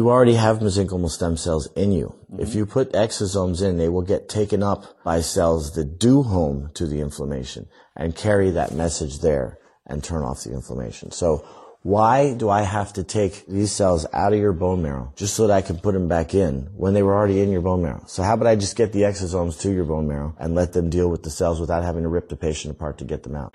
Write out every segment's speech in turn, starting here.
you already have mesenchymal stem cells in you. Mm-hmm. If you put exosomes in, they will get taken up by cells that do home to the inflammation and carry that message there and turn off the inflammation. So why do I have to take these cells out of your bone marrow just so that I can put them back in when they were already in your bone marrow? So how about I just get the exosomes to your bone marrow and let them deal with the cells without having to rip the patient apart to get them out?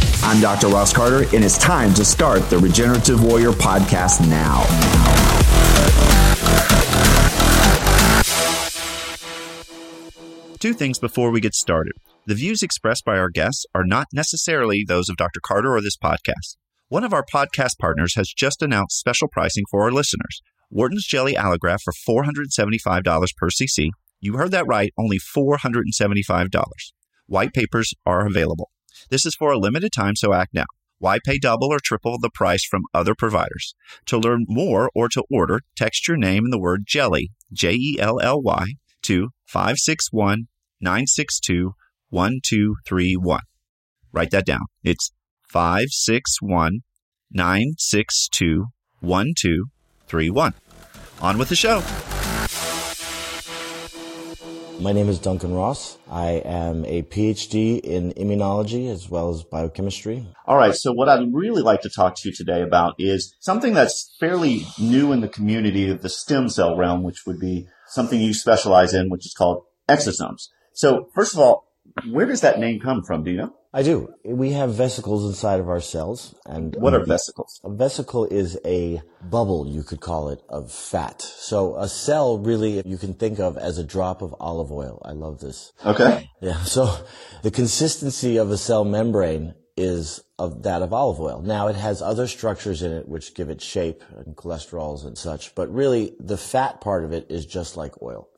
I'm Dr. Ross Carter, and it's time to start the Regenerative Warrior podcast now. Two things before we get started. The views expressed by our guests are not necessarily those of Dr. Carter or this podcast. One of our podcast partners has just announced special pricing for our listeners. Wharton's Jelly Allograft for $475 per cc. You heard that right, only $475. White papers are available. This is for a limited time, so act now. Why pay double or triple the price from other providers? To learn more or to order, text your name and the word jelly, J E L L Y, to 561 962 1231. Write that down. It's 561 962 1231. On with the show. My name is Duncan Ross. I am a PhD in immunology as well as biochemistry. All right. So what I'd really like to talk to you today about is something that's fairly new in the community of the stem cell realm, which would be something you specialize in, which is called exosomes. So first of all, where does that name come from? Do you know? I do. We have vesicles inside of our cells. And what are um, vesicles? A vesicle is a bubble, you could call it, of fat. So a cell really you can think of as a drop of olive oil. I love this. Okay. Yeah. So the consistency of a cell membrane is of that of olive oil. Now it has other structures in it which give it shape and cholesterols and such, but really the fat part of it is just like oil.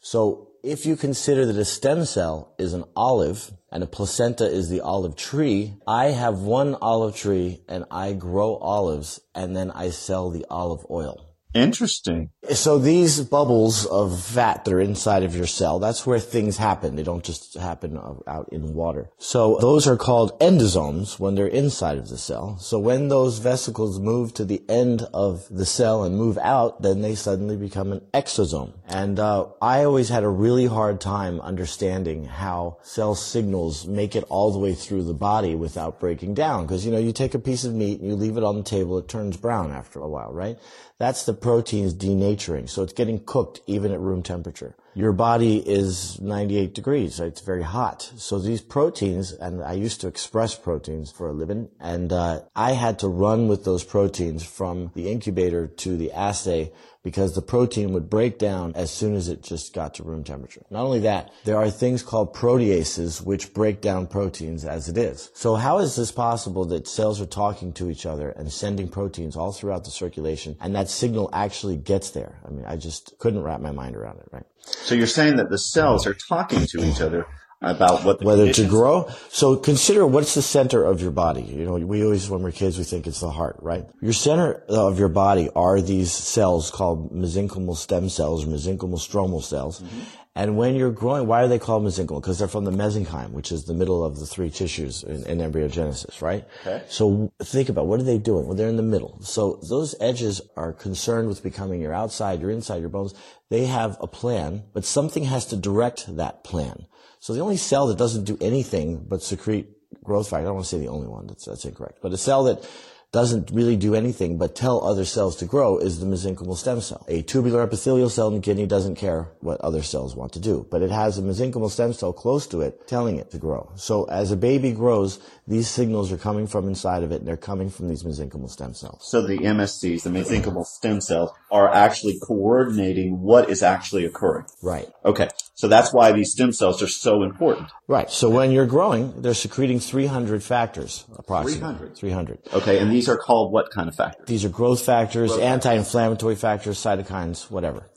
So if you consider that a stem cell is an olive and a placenta is the olive tree, I have one olive tree and I grow olives and then I sell the olive oil. Interesting. So these bubbles of fat that are inside of your cell, that's where things happen. They don't just happen out in water. So those are called endosomes when they're inside of the cell. So when those vesicles move to the end of the cell and move out, then they suddenly become an exosome. And uh, I always had a really hard time understanding how cell signals make it all the way through the body without breaking down. Because, you know, you take a piece of meat and you leave it on the table, it turns brown after a while, right? That's the proteins denaturing. So it's getting cooked even at room temperature. Your body is 98 degrees. It's very hot. So these proteins, and I used to express proteins for a living, and uh, I had to run with those proteins from the incubator to the assay because the protein would break down as soon as it just got to room temperature. Not only that, there are things called proteases which break down proteins as it is. So how is this possible that cells are talking to each other and sending proteins all throughout the circulation and that signal actually gets there? I mean, I just couldn't wrap my mind around it, right? So you're saying that the cells are talking to each other about what whether to grow. So consider what's the center of your body. You know, we always when we're kids we think it's the heart, right? Your center of your body are these cells called mesenchymal stem cells or mesenchymal stromal cells. Mm-hmm. And when you're growing, why are they called mesenchymal? Because they're from the mesenchyme, which is the middle of the three tissues in, in embryogenesis, right? Okay. So think about what are they doing? Well, they're in the middle. So those edges are concerned with becoming your outside, your inside, your bones. They have a plan, but something has to direct that plan. So the only cell that doesn't do anything but secrete growth factor, I don't want to say the only one, that's, that's incorrect, but a cell that doesn't really do anything but tell other cells to grow is the mesenchymal stem cell. A tubular epithelial cell in the kidney doesn't care what other cells want to do, but it has a mesenchymal stem cell close to it telling it to grow. So as a baby grows, these signals are coming from inside of it and they're coming from these mesenchymal stem cells. So the MSCs, the mesenchymal stem cells, are actually coordinating what is actually occurring. Right. Okay. So that's why these stem cells are so important. Right. So when you're growing, they're secreting 300 factors, approximately. 300? 300. Okay, and these are called what kind of factors? These are growth factors, anti-inflammatory factors, cytokines, whatever.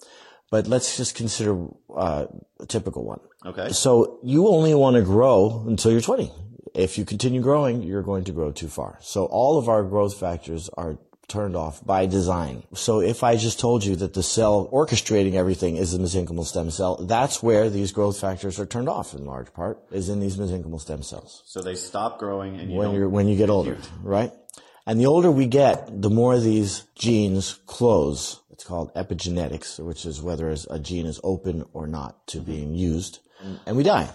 But let's just consider uh, a typical one. Okay. So you only want to grow until you're 20. If you continue growing, you're going to grow too far. So all of our growth factors are turned off by design. So if I just told you that the cell orchestrating everything is the mesenchymal stem cell, that's where these growth factors are turned off in large part, is in these mesenchymal stem cells. So they stop growing and you when you're when you get older, right? And the older we get, the more these genes close. It's called epigenetics, which is whether a gene is open or not to being used, and we die.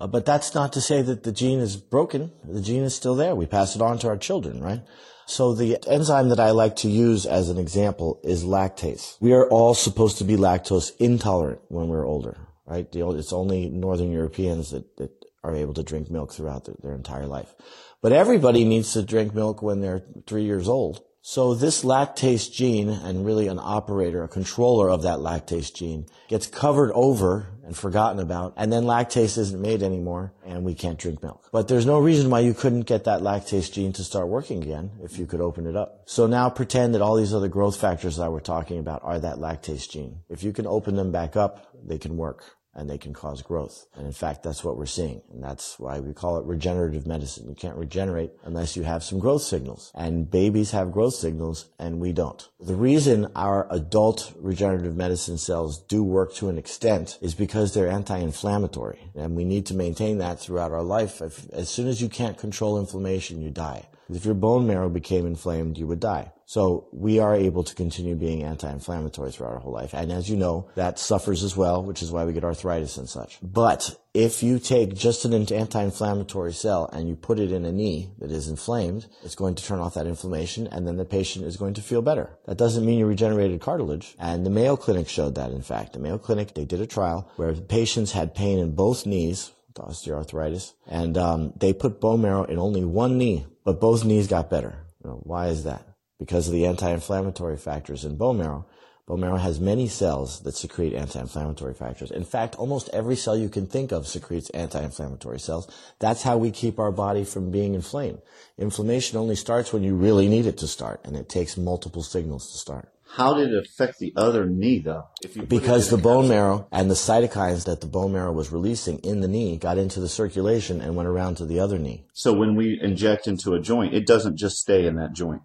Uh, but that's not to say that the gene is broken. The gene is still there. We pass it on to our children, right? So the enzyme that I like to use as an example is lactase. We are all supposed to be lactose intolerant when we're older, right? It's only Northern Europeans that, that are able to drink milk throughout their, their entire life. But everybody needs to drink milk when they're three years old. So this lactase gene and really an operator, a controller of that lactase gene gets covered over and forgotten about and then lactase isn't made anymore and we can't drink milk. But there's no reason why you couldn't get that lactase gene to start working again if you could open it up. So now pretend that all these other growth factors that we're talking about are that lactase gene. If you can open them back up, they can work and they can cause growth. And in fact, that's what we're seeing. And that's why we call it regenerative medicine. You can't regenerate unless you have some growth signals. And babies have growth signals and we don't. The reason our adult regenerative medicine cells do work to an extent is because they're anti-inflammatory. And we need to maintain that throughout our life. If, as soon as you can't control inflammation, you die. If your bone marrow became inflamed, you would die. So we are able to continue being anti-inflammatory throughout our whole life. And as you know, that suffers as well, which is why we get arthritis and such. But if you take just an anti-inflammatory cell and you put it in a knee that is inflamed, it's going to turn off that inflammation and then the patient is going to feel better. That doesn't mean you regenerated cartilage. And the Mayo Clinic showed that, in fact. The Mayo Clinic, they did a trial where patients had pain in both knees, osteoarthritis, and um, they put bone marrow in only one knee, but both knees got better. You know, why is that? Because of the anti-inflammatory factors in bone marrow. Bone marrow has many cells that secrete anti-inflammatory factors. In fact, almost every cell you can think of secretes anti-inflammatory cells. That's how we keep our body from being inflamed. Inflammation only starts when you really need it to start, and it takes multiple signals to start. How did it affect the other knee though? Because the bone marrow and the cytokines that the bone marrow was releasing in the knee got into the circulation and went around to the other knee. So when we inject into a joint, it doesn't just stay in that joint.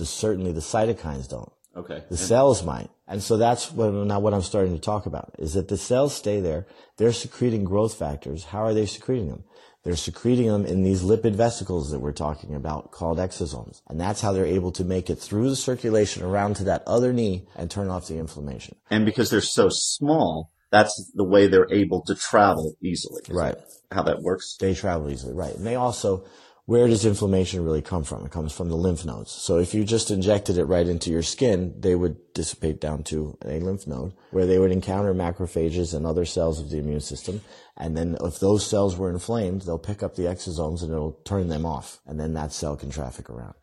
The, certainly the cytokines don't. Okay. The cells might. And so that's what, now what I'm starting to talk about is that the cells stay there. They're secreting growth factors. How are they secreting them? They're secreting them in these lipid vesicles that we're talking about called exosomes. And that's how they're able to make it through the circulation around to that other knee and turn off the inflammation. And because they're so small, that's the way they're able to travel easily. Right. How that works. They travel easily, right. And they also, where does inflammation really come from? It comes from the lymph nodes. So if you just injected it right into your skin, they would dissipate down to a lymph node where they would encounter macrophages and other cells of the immune system. And then if those cells were inflamed, they'll pick up the exosomes and it'll turn them off. And then that cell can traffic around.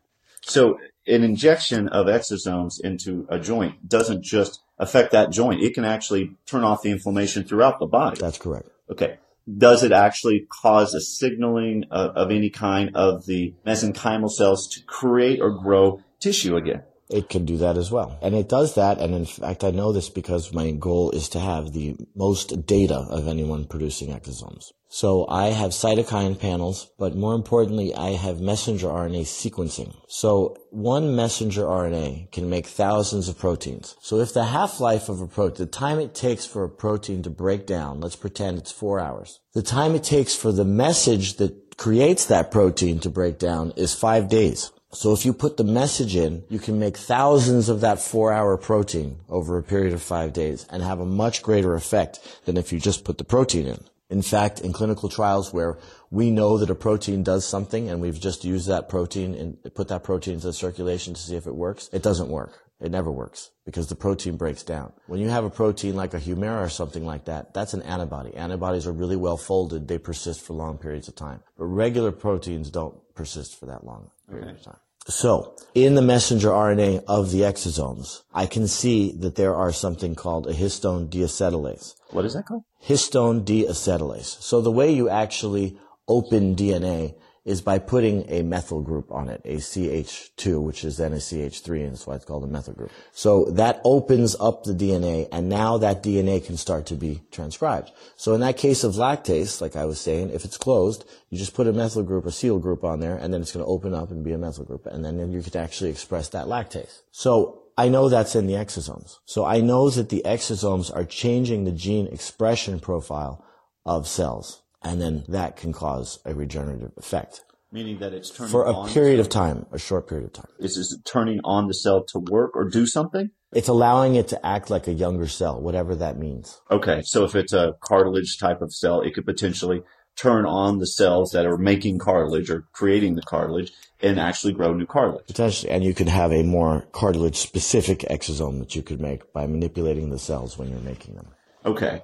So an injection of exosomes into a joint doesn't just affect that joint. It can actually turn off the inflammation throughout the body. That's correct. Okay. Does it actually cause a signaling of, of any kind of the mesenchymal cells to create or grow tissue again? It can do that as well. And it does that. And in fact, I know this because my goal is to have the most data of anyone producing exosomes. So I have cytokine panels, but more importantly, I have messenger RNA sequencing. So one messenger RNA can make thousands of proteins. So if the half-life of a protein, the time it takes for a protein to break down, let's pretend it's four hours. The time it takes for the message that creates that protein to break down is five days. So if you put the message in, you can make thousands of that four hour protein over a period of five days and have a much greater effect than if you just put the protein in. In fact, in clinical trials where we know that a protein does something and we've just used that protein and put that protein into the circulation to see if it works, it doesn't work. It never works because the protein breaks down. When you have a protein like a Humira or something like that, that's an antibody. Antibodies are really well folded. They persist for long periods of time. But regular proteins don't persist for that long period of time. So, in the messenger RNA of the exosomes, I can see that there are something called a histone deacetylase. What is that called? Histone deacetylase. So the way you actually open DNA is by putting a methyl group on it, a CH2, which is then a CH3, and that's why it's called a methyl group. So that opens up the DNA, and now that DNA can start to be transcribed. So in that case of lactase, like I was saying, if it's closed, you just put a methyl group, a seal group on there, and then it's going to open up and be a methyl group, and then you could actually express that lactase. So I know that's in the exosomes. So I know that the exosomes are changing the gene expression profile of cells and then that can cause a regenerative effect. Meaning that it's turning for a on period of time, a short period of time. Is it turning on the cell to work or do something? It's allowing it to act like a younger cell, whatever that means. Okay, so if it's a cartilage type of cell, it could potentially turn on the cells that are making cartilage or creating the cartilage and actually grow new cartilage. Potentially, and you could have a more cartilage specific exosome that you could make by manipulating the cells when you're making them. Okay.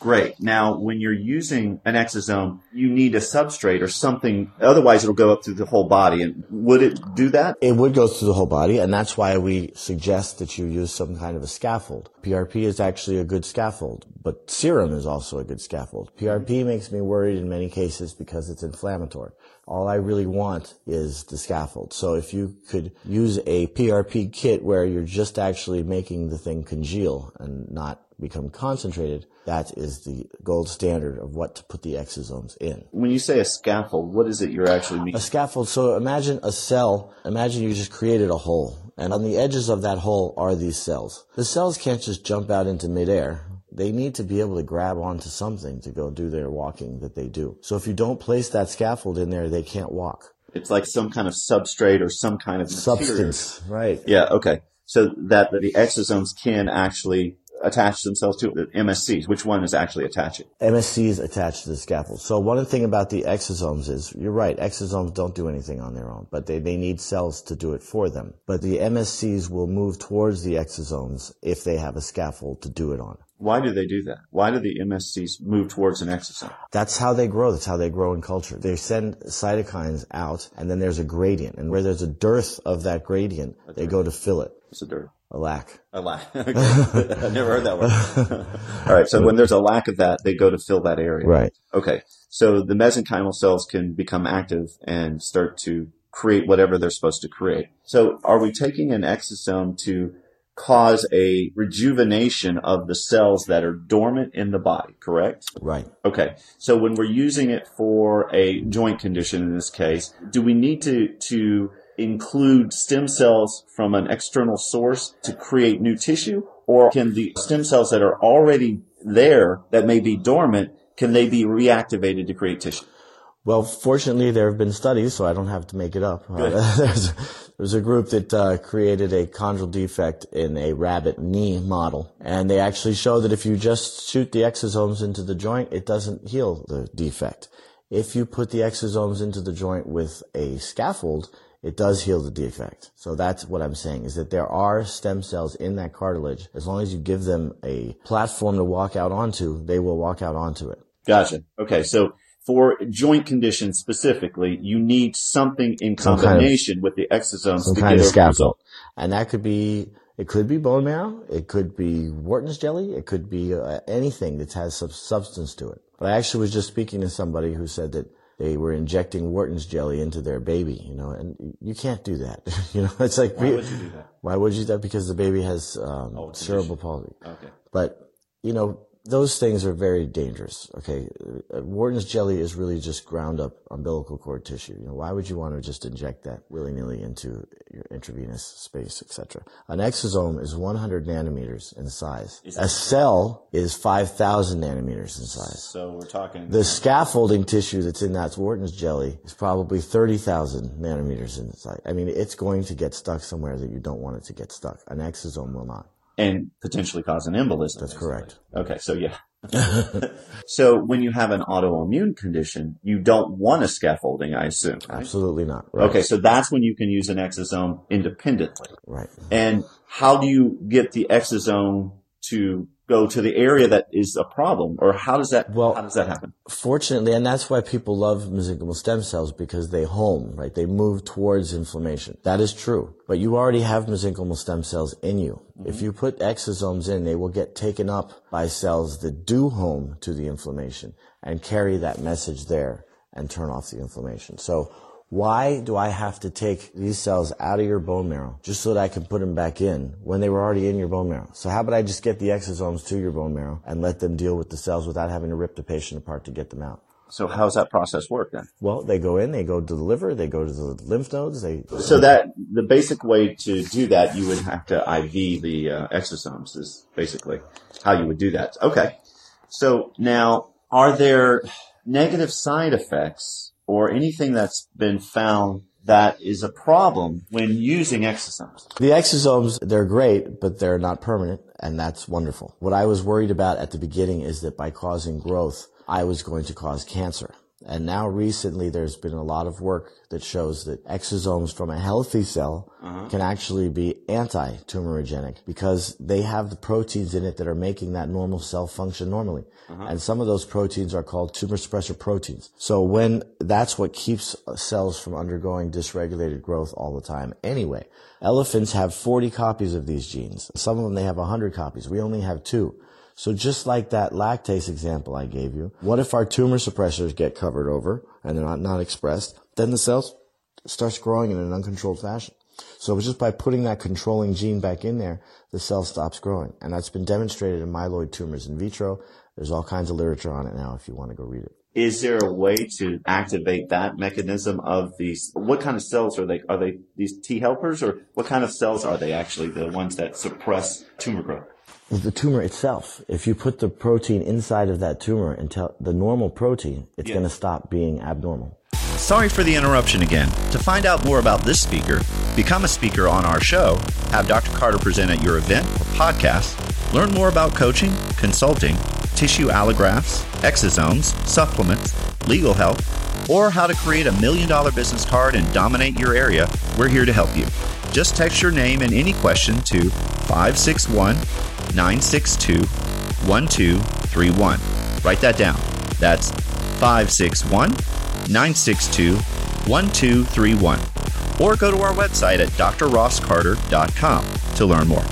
Great. Now, when you're using an exosome, you need a substrate or something. Otherwise, it'll go up through the whole body. And would it do that? It would go through the whole body, and that's why we suggest that you use some kind of a scaffold. PRP is actually a good scaffold, but serum is also a good scaffold. PRP makes me worried in many cases because it's inflammatory. All I really want is the scaffold. So if you could use a PRP kit where you're just actually making the thing congeal and not become concentrated, that is the gold standard of what to put the exosomes in. When you say a scaffold, what is it you're actually meaning? A scaffold, so imagine a cell, imagine you just created a hole, and on the edges of that hole are these cells. The cells can't just jump out into midair. They need to be able to grab onto something to go do their walking that they do. So if you don't place that scaffold in there, they can't walk. It's like some kind of substrate or some kind of substance, material. right? Yeah, okay. So that the exosomes can actually attach themselves to the MSCs. Which one is actually attaching? MSCs attached to the scaffold. So one thing about the exosomes is, you're right, exosomes don't do anything on their own, but they, they need cells to do it for them. But the MSCs will move towards the exosomes if they have a scaffold to do it on. Why do they do that? Why do the MSCs move towards an exosome? That's how they grow. That's how they grow in culture. They send cytokines out, and then there's a gradient. And where there's a dearth of that gradient, they go to fill it. It's a dearth? A lack. A lack. I've never heard that one. All right. So when there's a lack of that, they go to fill that area. Right. Okay. So the mesenchymal cells can become active and start to create whatever they're supposed to create. So are we taking an exosome to cause a rejuvenation of the cells that are dormant in the body, correct? Right. Okay. So when we're using it for a joint condition in this case, do we need to, to include stem cells from an external source to create new tissue? Or can the stem cells that are already there that may be dormant, can they be reactivated to create tissue? Well, fortunately, there have been studies, so I don't have to make it up. Uh, there's, there's a group that uh, created a chondral defect in a rabbit knee model, and they actually show that if you just shoot the exosomes into the joint, it doesn't heal the defect. If you put the exosomes into the joint with a scaffold, it does heal the defect. So that's what I'm saying is that there are stem cells in that cartilage. As long as you give them a platform to walk out onto, they will walk out onto it. Gotcha. Okay. So for joint conditions specifically, you need something in combination kind of, with the exosomes some to kind get of scaffold. Result. And that could be, it could be bone marrow. It could be Wharton's jelly. It could be uh, anything that has some substance to it. But I actually was just speaking to somebody who said that they were injecting Wharton's jelly into their baby, you know, and you can't do that. you know, it's like, why would you do that? Why would you do that? Because the baby has, um, oh, cerebral palsy. Okay. But, you know, those things are very dangerous. Okay, uh, Wharton's jelly is really just ground up umbilical cord tissue. You know, why would you want to just inject that willy nilly into your intravenous space, etc.? An exosome is 100 nanometers in size. A cell is 5,000 nanometers in size. So we're talking the scaffolding tissue that's in that Wharton's jelly is probably 30,000 nanometers in size. I mean, it's going to get stuck somewhere that you don't want it to get stuck. An exosome will not and potentially cause an embolism. That's correct. Okay, so yeah. so when you have an autoimmune condition, you don't want a scaffolding, I assume. Right? Absolutely not. Right. Okay, so that's when you can use an exosome independently. Right. And how do you get the exosome to go to the area that is a problem, or how does that? Well- how does that happen? Fortunately, and that's why people love mesenchymal stem cells because they home, right? They move towards inflammation. That is true. But you already have mesenchymal stem cells in you. Mm-hmm. If you put exosomes in, they will get taken up by cells that do home to the inflammation and carry that message there and turn off the inflammation. So why do I have to take these cells out of your bone marrow just so that I can put them back in when they were already in your bone marrow? So how about I just get the exosomes to your bone marrow and let them deal with the cells without having to rip the patient apart to get them out? So how does that process work then? Well, they go in, they go to the liver, they go to the lymph nodes, they. So that the basic way to do that, you would have to IV the uh, exosomes. Is basically how you would do that. Okay. So now, are there negative side effects or anything that's been found that is a problem when using exosomes? The exosomes, they're great, but they're not permanent, and that's wonderful. What I was worried about at the beginning is that by causing growth, I was going to cause cancer. And now recently there's been a lot of work that shows that exosomes from a healthy cell uh-huh. can actually be anti-tumorigenic because they have the proteins in it that are making that normal cell function normally. Uh-huh. And some of those proteins are called tumor suppressor proteins. So when that's what keeps cells from undergoing dysregulated growth all the time anyway. Elephants have 40 copies of these genes. Some of them they have 100 copies. We only have two. So just like that lactase example I gave you, what if our tumor suppressors get covered over and they're not, not expressed? Then the cells starts growing in an uncontrolled fashion. So just by putting that controlling gene back in there, the cell stops growing. And that's been demonstrated in myeloid tumors in vitro. There's all kinds of literature on it now if you want to go read it. Is there a way to activate that mechanism of these? What kind of cells are they? Are they these T helpers, or what kind of cells are they actually? The ones that suppress tumor growth? The tumor itself, if you put the protein inside of that tumor and tell the normal protein, it's Yeah. going to stop being abnormal. Sorry for the interruption again. To find out more about this speaker, become a speaker on our show, have Dr. Carter present at your event or podcast, learn more about coaching, consulting, tissue allografts, exosomes, supplements, legal help, or how to create a million dollar business card and dominate your area, we're here to help you. Just text your name and any question to 561 962 1231. Write that down. That's 561 962 1231. Or go to our website at drrosscarter.com to learn more.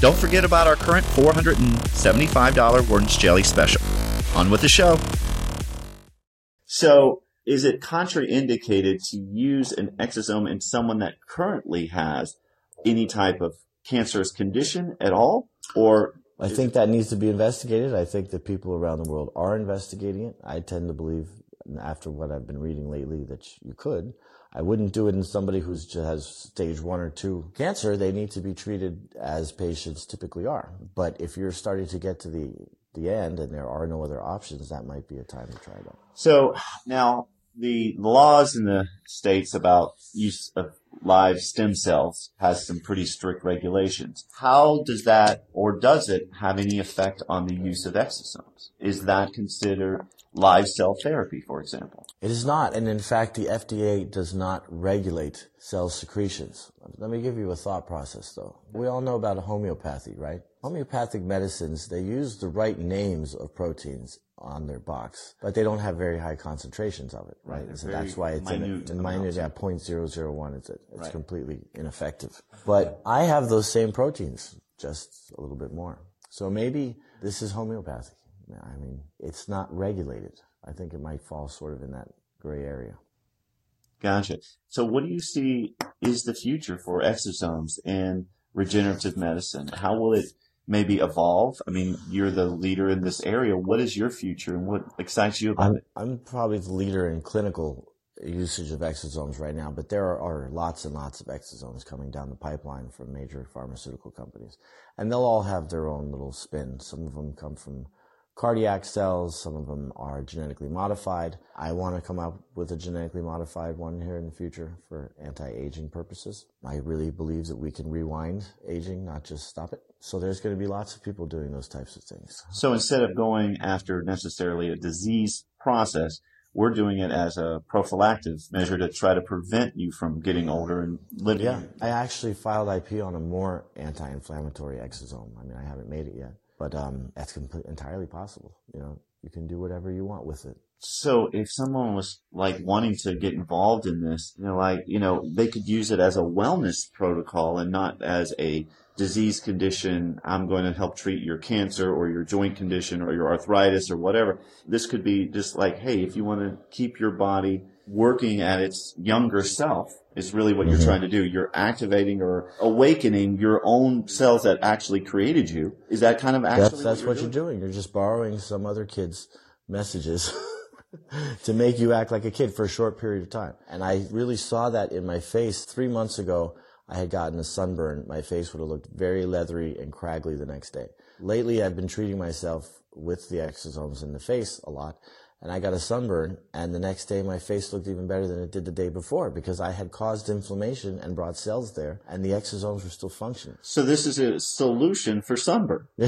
Don't forget about our current $475 Wharton's Jelly special. On with the show. So, is it contraindicated to use an exosome in someone that currently has any type of cancerous condition at all? Or I think that needs to be investigated. I think that people around the world are investigating it. I tend to believe, after what I've been reading lately, that you could. I wouldn't do it in somebody who has stage one or two cancer. They need to be treated as patients typically are. But if you're starting to get to the the end and there are no other options, that might be a time to try it. So now the laws in the states about use of live stem cells has some pretty strict regulations. How does that or does it have any effect on the use of exosomes? Is that considered live cell therapy, for example? It is not, and in fact, the FDA does not regulate cell secretions. Let me give you a thought process, though. We all know about homeopathy, right? Homeopathic medicines, they use the right names of proteins on their box, but they don't have very high concentrations of it, right? Right, so that's why it's in, minute in minute, amounts. yeah, 0.001. It's, it's Right. completely ineffective. But I have those same proteins, just a little bit more. So maybe this is homeopathic. I mean, it's not regulated. I think it might fall sort of in that gray area. Gotcha. So what do you see is the future for exosomes in regenerative medicine? How will it maybe evolve? I mean, you're the leader in this area. What is your future and what excites you about I'm, it? I'm probably the leader in clinical usage of exosomes right now, but there are, are lots and lots of exosomes coming down the pipeline from major pharmaceutical companies. And they'll all have their own little spin. Some of them come from cardiac cells, some of them are genetically modified. I want to come up with a genetically modified one here in the future for anti-aging purposes. I really believe that we can rewind aging, not just stop it. So there's going to be lots of people doing those types of things. So instead of going after necessarily a disease process, we're doing it as a prophylactic measure to try to prevent you from getting older and living. Yeah, I actually filed IP on a more anti-inflammatory exosome. I mean, I haven't made it yet. But um, that's complete, entirely possible. You know, you can do whatever you want with it. So if someone was like wanting to get involved in this, you know, like, you know, they could use it as a wellness protocol and not as a disease condition. I'm going to help treat your cancer or your joint condition or your arthritis or whatever. This could be just like, hey, if you want to keep your body working at its younger self, is really what you're mm-hmm. trying to do. You're activating or awakening your own cells that actually created you. Is that kind of actually That's that's what, you're doing. You're just borrowing some other kid's messages to make you act like a kid for a short period of time. And I really saw that in my face three months ago. I had gotten a sunburn. My face would have looked very leathery and craggly the next day. Lately, I've been treating myself with the exosomes in the face a lot. And I got a sunburn, and the next day my face looked even better than it did the day before because I had caused inflammation and brought cells there, and the exosomes were still functioning. So this is a solution for sunburn.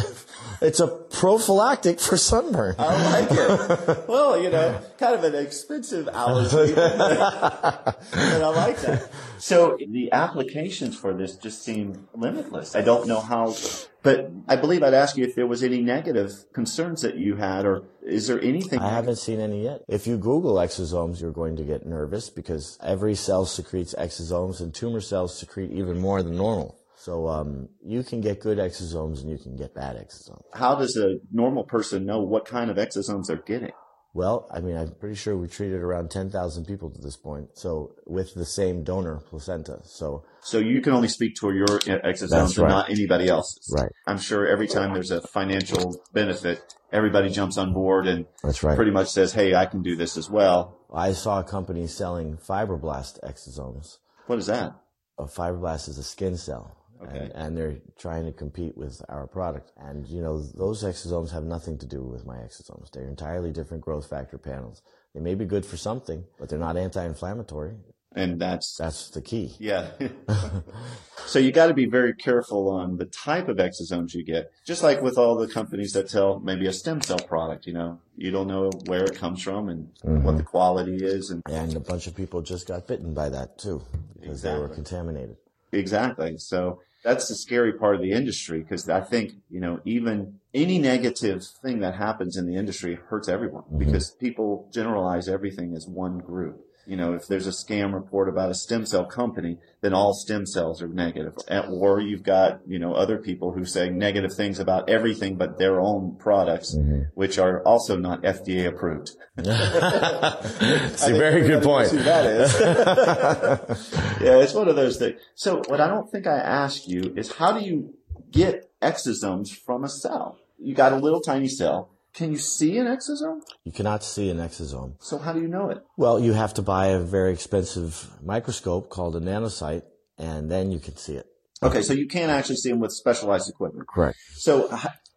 it's a prophylactic for sunburn. I like it. well, you know, kind of an expensive allergy, but I like that. So the applications for this just seem limitless. I don't know how, but I believe I'd ask you if there was any negative concerns that you had, or is there anything? I haven't seen any yet. If you Google exosomes, you're going to get nervous because every cell secretes exosomes, and tumor cells secrete even more than normal. So um, you can get good exosomes and you can get bad exosomes. How does a normal person know what kind of exosomes they're getting? Well, I mean, I'm pretty sure we treated around 10,000 people to this point. So with the same donor placenta. So, so you can only speak to your exosomes and right. not anybody else's. Right. I'm sure every time there's a financial benefit, everybody jumps on board and that's right. pretty much says, Hey, I can do this as well. I saw a company selling fibroblast exosomes. What is that? A fibroblast is a skin cell. Okay. And, and they're trying to compete with our product. And, you know, those exosomes have nothing to do with my exosomes. They're entirely different growth factor panels. They may be good for something, but they're not anti-inflammatory. And that's, That's the key. yeah. so you got to be very careful on the type of exosomes you get. Just like with all the companies that sell maybe a stem cell product, you know, you don't know where it comes from and mm-hmm. what the quality is. And And a bunch of people just got bitten by that too, because they were contaminated. Exactly. So that's the scary part of the industry because I think, you know, even any negative thing that happens in the industry hurts everyone mm-hmm. because people generalize everything as one group. You know, if there's a scam report about a stem cell company, then all stem cells are negative. And- Or you've got, you know, other people who say negative things about everything but their own products, mm-hmm. which are also not FDA approved. It's a very good point. That is. yeah, it's one of those things. So what I don't think I asked you is how do you get exosomes from a cell? You got a little tiny cell. Can you see an exosome? You cannot see an exosome. So how do you know it? Well, you have to buy a very expensive microscope called a NanoSight, and then you can see it. Okay, so you can't actually see them with specialized equipment. Correct. So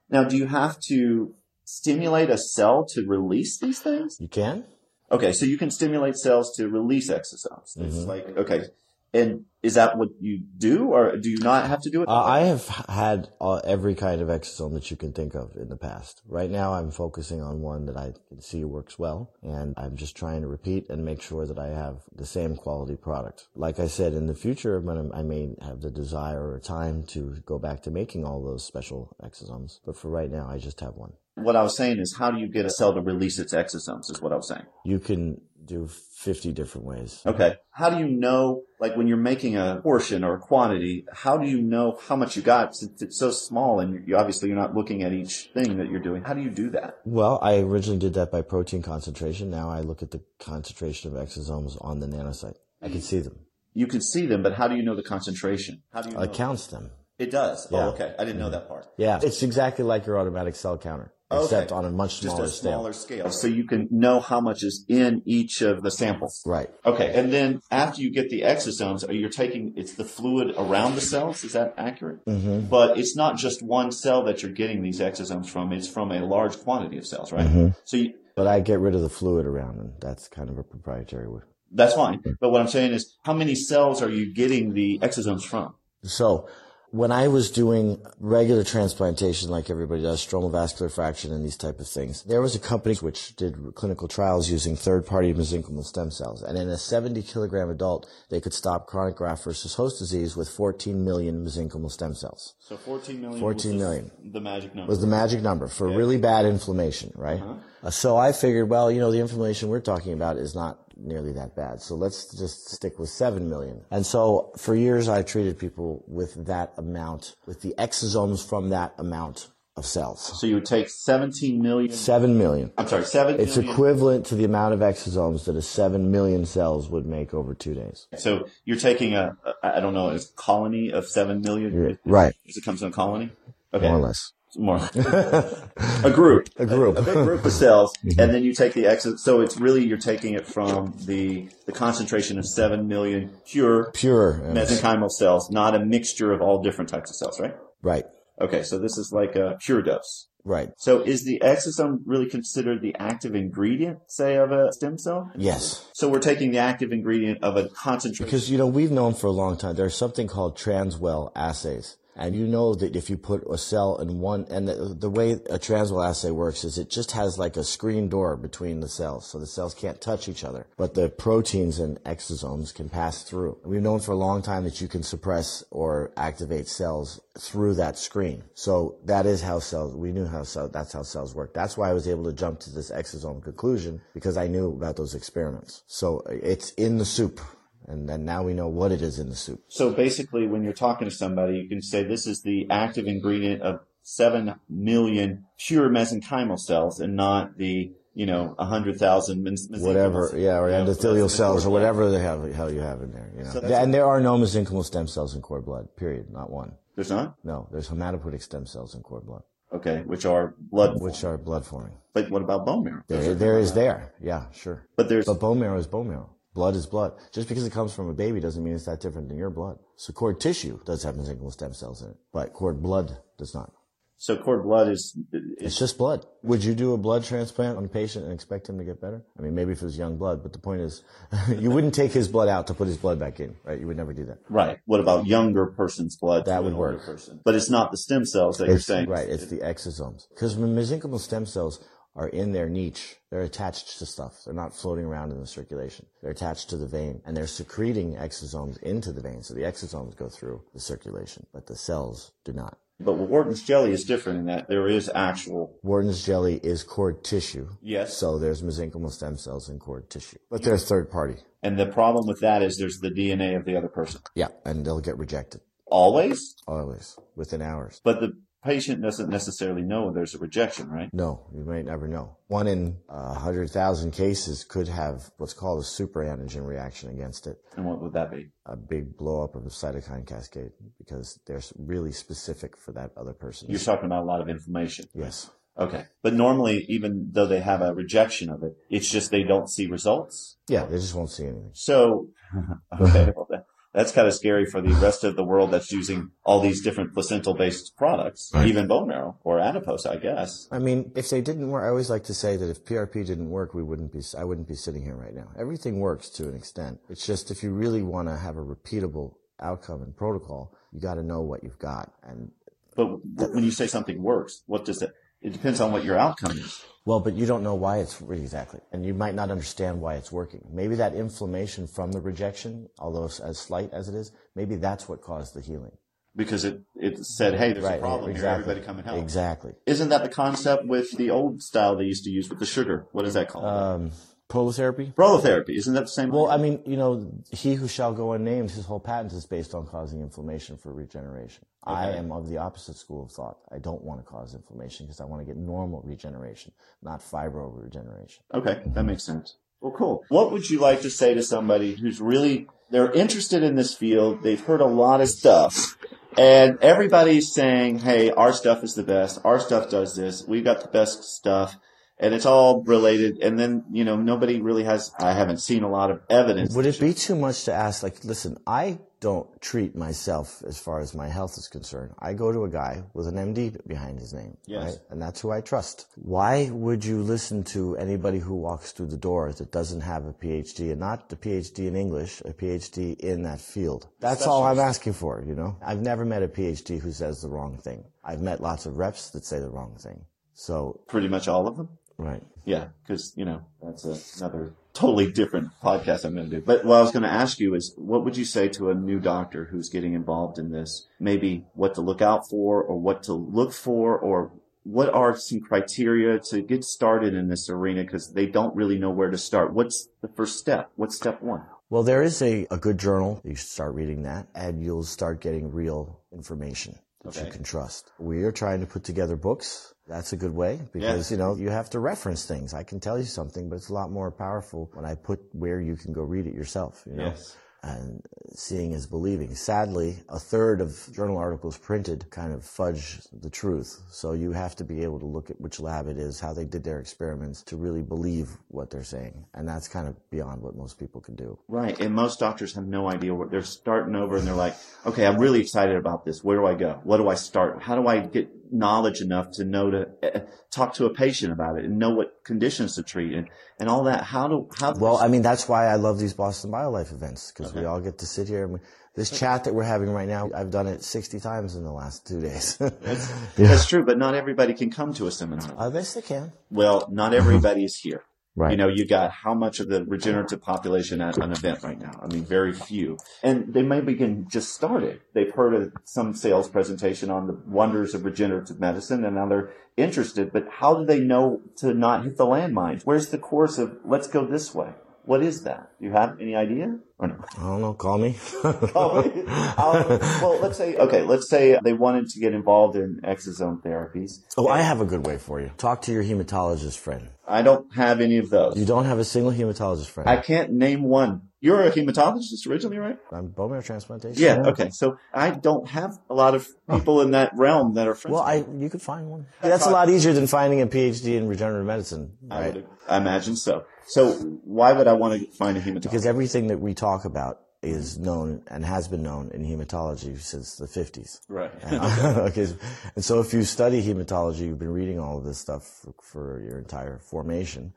now do you have to stimulate a cell to release these things? You can? Okay, so you can stimulate cells to release exosomes. It's Mhm. like, okay. And is that what you do or do you not have to do it? Uh, I have had uh, every kind of exosome that you can think of in the past. Right now, I'm focusing on one that I can see works well, and I'm just trying to repeat and make sure that I have the same quality product. Like I said, in the future, when I may have the desire or time to go back to making all those special exosomes, but for right now, I just have one. What I was saying is how do you get a cell to release its exosomes is what I was saying. You can do 50 different ways. Okay. How do you know, like when you're making a portion or a quantity, how do you know how much you got since it's so small and you obviously you're not looking at each thing that you're doing? How do you do that? Well, I originally did that by protein concentration. Now I look at the concentration of exosomes on the NanoSight. I can see them. You can see them, but how do you know the concentration? How do you know? It counts them. It does. Oh, yeah. Oh, okay. I didn't know that part. Yeah, it's exactly like your automatic cell counter, Okay. except on a much Just smaller a scale. smaller scale. So you can know how much is in each of the samples. Right. Okay. And then after you get the exosomes, you're taking, it's the fluid around the cells? Is that accurate? Mm-hmm. But it's not just one cell that you're getting these exosomes from. It's from a large quantity of cells, right? Mhm. So you, But I get rid of the fluid around, and that's kind of a proprietary way. that's fine. But what I'm saying is, how many cells are you getting the exosomes from? So when I was doing regular transplantation, like everybody does, stromal vascular fraction and these type of things, there was a company which did clinical trials using third-party mesenchymal stem cells, and in a 70 kilogram adult, they could stop chronic graft versus host disease with 14 million mesenchymal stem cells. So 14 million. 14 million. The magic number. Was the magic number for really bad inflammation, right? Uh, so I figured, well, you know, the inflammation we're talking about is not nearly that bad. So let's just stick with 7 million. And so for years I treated people with that amount, with the exosomes from that amount of cells. So you would take 17 million. 7 million. I'm sorry, 7 It's million. equivalent to the amount of exosomes that a 7 million cells would make over two days. So you're taking a, a I don't know, a colony of 7 million? Right. Does it come to a colony? Okay. More or less. More. a group. A group. A big group of cells, and then you take the exit. So it's really you're taking it from the the concentration of seven million pure Pure. and- mesenchymal cells, not a mixture of all different types of cells, right? Right. Okay, so this is like a pure dose. Right. So is the exosome really considered the active ingredient, say, of a stem cell? Yes. So we're taking the active ingredient of a concentration. Because, you know, we've known for a long time, there's something called transwell assays. And you know that if you put a cell in one, and the, the way a transwell assay works is it just has like a screen door between the cells, so the cells can't touch each other. But the proteins and exosomes can pass through. We've known for a long time that you can suppress or activate cells through that screen. So that is how cells, we knew how cells, that's how cells work. That's why I was able to jump to this exosome conclusion, because I knew about those experiments. So it's in the soup. And then now we know what it is in the soup. So basically, when you're talking to somebody, you can say this is the active ingredient of 7 million pure mesenchymal cells and not the, you know, 100,000 mes- whatever, cells. yeah, or You know, endothelial cells or whatever the hell, hell you have in there, you know. So and there are no mesenchymal stem cells in cord blood, period, not one. There's not? No, there's hematopoietic stem cells in cord blood, Okay, which are blood. which are blood forming. But what about bone marrow? There, there is there, yeah, sure. But there's, But bone marrow is bone marrow. Blood is blood. Just because it comes from a baby doesn't mean it's that different than your blood. So cord tissue does have mesenchymal stem cells in it, but cord blood does not. so cord blood is, It's is just blood. Would you do a blood transplant on a patient and expect him to get better? I mean, maybe if it was young blood, but the point is, you wouldn't take his blood out to put his blood back in, right? You would never do that. right. What about younger person's blood? That would work. Person? But it's not the stem cells that you're saying. right, it's the exosomes. Because mesenchymal stem cells are in their niche. They're attached to stuff. They're not floating around in the circulation. They're attached to the vein and they're secreting exosomes into the vein. So the exosomes go through the circulation, but the cells do not. But Wharton's jelly is different in that there is actual. Wharton's jelly is cord tissue. Yes. So there's mesenchymal stem cells in cord tissue, but they're third party. And the problem with that is there's the DNA of the other person. Yeah. And they'll get rejected Always. always within hours. But the patient doesn't necessarily know there's a rejection, right? No, you might never know. One in a hundred thousand cases could have what's called a superantigen reaction against it. And what would that be? a big blow up of a cytokine cascade because they're really specific for that other person. You're talking about a lot of inflammation. yes. Okay. But normally, even though they have a rejection of it, it's just they don't see results. Yeah, they just won't see anything. So, okay, well, that's kind of scary for the rest of the world that's using all these different placental based products, Right. even bone marrow or adipose, I guess. I mean, if they didn't work, I always like to say that if PRP didn't work, we wouldn't be, I wouldn't be sitting here right now. Everything works to an extent. It's just if you really want to have a repeatable outcome and protocol, you got to know what you've got. And But when you say something works, what does it? It depends on what your outcome is. Well, but you don't know why it's exactly, and you might not understand why it's working. Maybe that inflammation from the rejection, although as slight as it is, maybe that's what caused the healing. because it, it said, hey, there's a problem here. exactly. Everybody come and help. Exactly. Isn't that the concept with the old style they used to use with the sugar? What is that called? Um, prolotherapy. Prolotherapy. Isn't that the same? Well, I mean, you know, he who shall go unnamed, his whole patent is based on causing inflammation for regeneration. I am of the opposite school of thought. I don't want to cause inflammation because I want to get normal regeneration, not fibro regeneration. okay, that mm-hmm. makes sense. Well, cool. What would you like to say to somebody who's really they're interested in this field? They've heard a lot of stuff, and everybody's saying, "Hey, our stuff is the best. Our stuff does this. We've got the best stuff." And it's all related. And then, you know, nobody really has, I haven't seen a lot of evidence. Would it be too much to ask, like, listen, I don't treat myself as far as my health is concerned. I go to a guy with an MD behind his name, Yes. right? And that's who I trust. Why would you listen to anybody who walks through the door that doesn't have a PhD and not the PhD in English, a PhD in that field? That's all I'm asking for, you know? I've never met a PhD who says the wrong thing. I've met lots of reps that say the wrong thing. So, Pretty much all of them. Right. Yeah, because you know that's a, another totally different podcast I'm going to do. But what I was going to ask you is, what would you say to a new doctor who's getting involved in this? Maybe what to look out for, or what to look for, or what are some criteria to get started in this arena? Because they don't really know where to start. What's the first step? What's step one? Well, there is a, a good journal. You should start reading that and you'll start getting real information that Okay. you can trust. We are trying to put together books. That's a good way because, Yeah. you know, you have to reference things. I can tell you something, but it's a lot more powerful when I put where you can go read it yourself, you know? Yes. And seeing is believing. Sadly, a third of journal articles printed kind of fudge the truth. So you have to be able to look at which lab it is, how they did their experiments to really believe what they're saying. And that's kind of beyond what most people can do. Right. And most doctors have no idea what they're starting over and they're like, okay, I'm really excited about this. Where do I go? What do I start? How do I get knowledge enough to know to uh, talk to a patient about it and know what conditions to treat and, and all that? How do, how, Well, I mean, that's why I love these Boston BioLife events because we all get to sit here and we, this chat that we're having right now, I've done it 60 times in the last two days. that's true, but not everybody can come to a seminar. I guess they can. Well, not everybody is here. Right. You know, you got how much of the regenerative population at an event right now? I mean, very few. And they maybe can just started. They've heard of some sales presentation on the wonders of regenerative medicine and now they're interested, but how do they know to not hit the landmines? Where's the course of let's go this way? What is that? Do you have any idea or no? I don't know. Call me. Um, well, let's say, okay, let's say they wanted to get involved in exosome therapies. oh, I have a good way for you. Talk to your hematologist friend. I don't have any of those. You don't have a single hematologist friend. I can't name one. You're a hematologist originally, right? I'm bone marrow transplantation. Yeah. Okay. So I don't have a lot of people in that realm that are friends. Well, I you could find one. That's a lot easier than finding a PhD in regenerative medicine, I would I imagine so. So why would I want to find a hematologist? Because everything that we talk about is known and has been known in hematology since the 50s. right. okay. And so if you study hematology, you've been reading all of this stuff for, for your entire formation.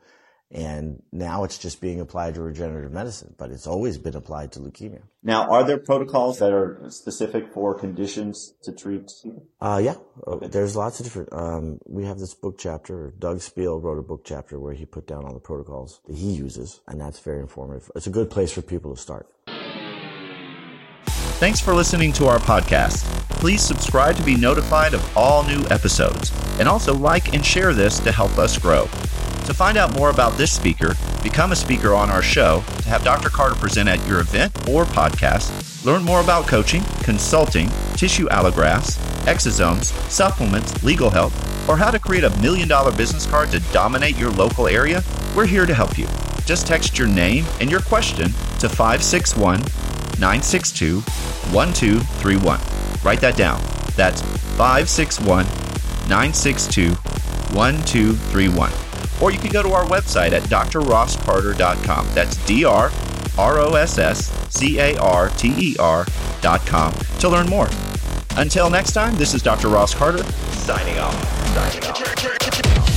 And now it's just being applied to regenerative medicine, but it's always been applied to leukemia. now, are there protocols that are specific for conditions to treat? Uh, yeah, uh, there's lots of different, um, we have this book chapter, Doug Spiel wrote a book chapter where he put down all the protocols that he uses, and that's very informative. It's a good place for people to start. Thanks for listening to our podcast. Please subscribe to be notified of all new episodes, and also like and share this to help us grow. To find out more about this speaker, become a speaker on our show, to have Dr. Carter present at your event or podcast, learn more about coaching, consulting, tissue allografts, exosomes, supplements, legal help, or how to create a million dollar business card to dominate your local area, we're here to help you. Just text your name and your question to 561 962 1231. Write that down. That's 561 962 1231. Or you can go to our website at drrosscarter.com. That's D R R O S S C A R T E R.com to learn more. Until next time, this is Dr. Ross Carter signing off. Signing off.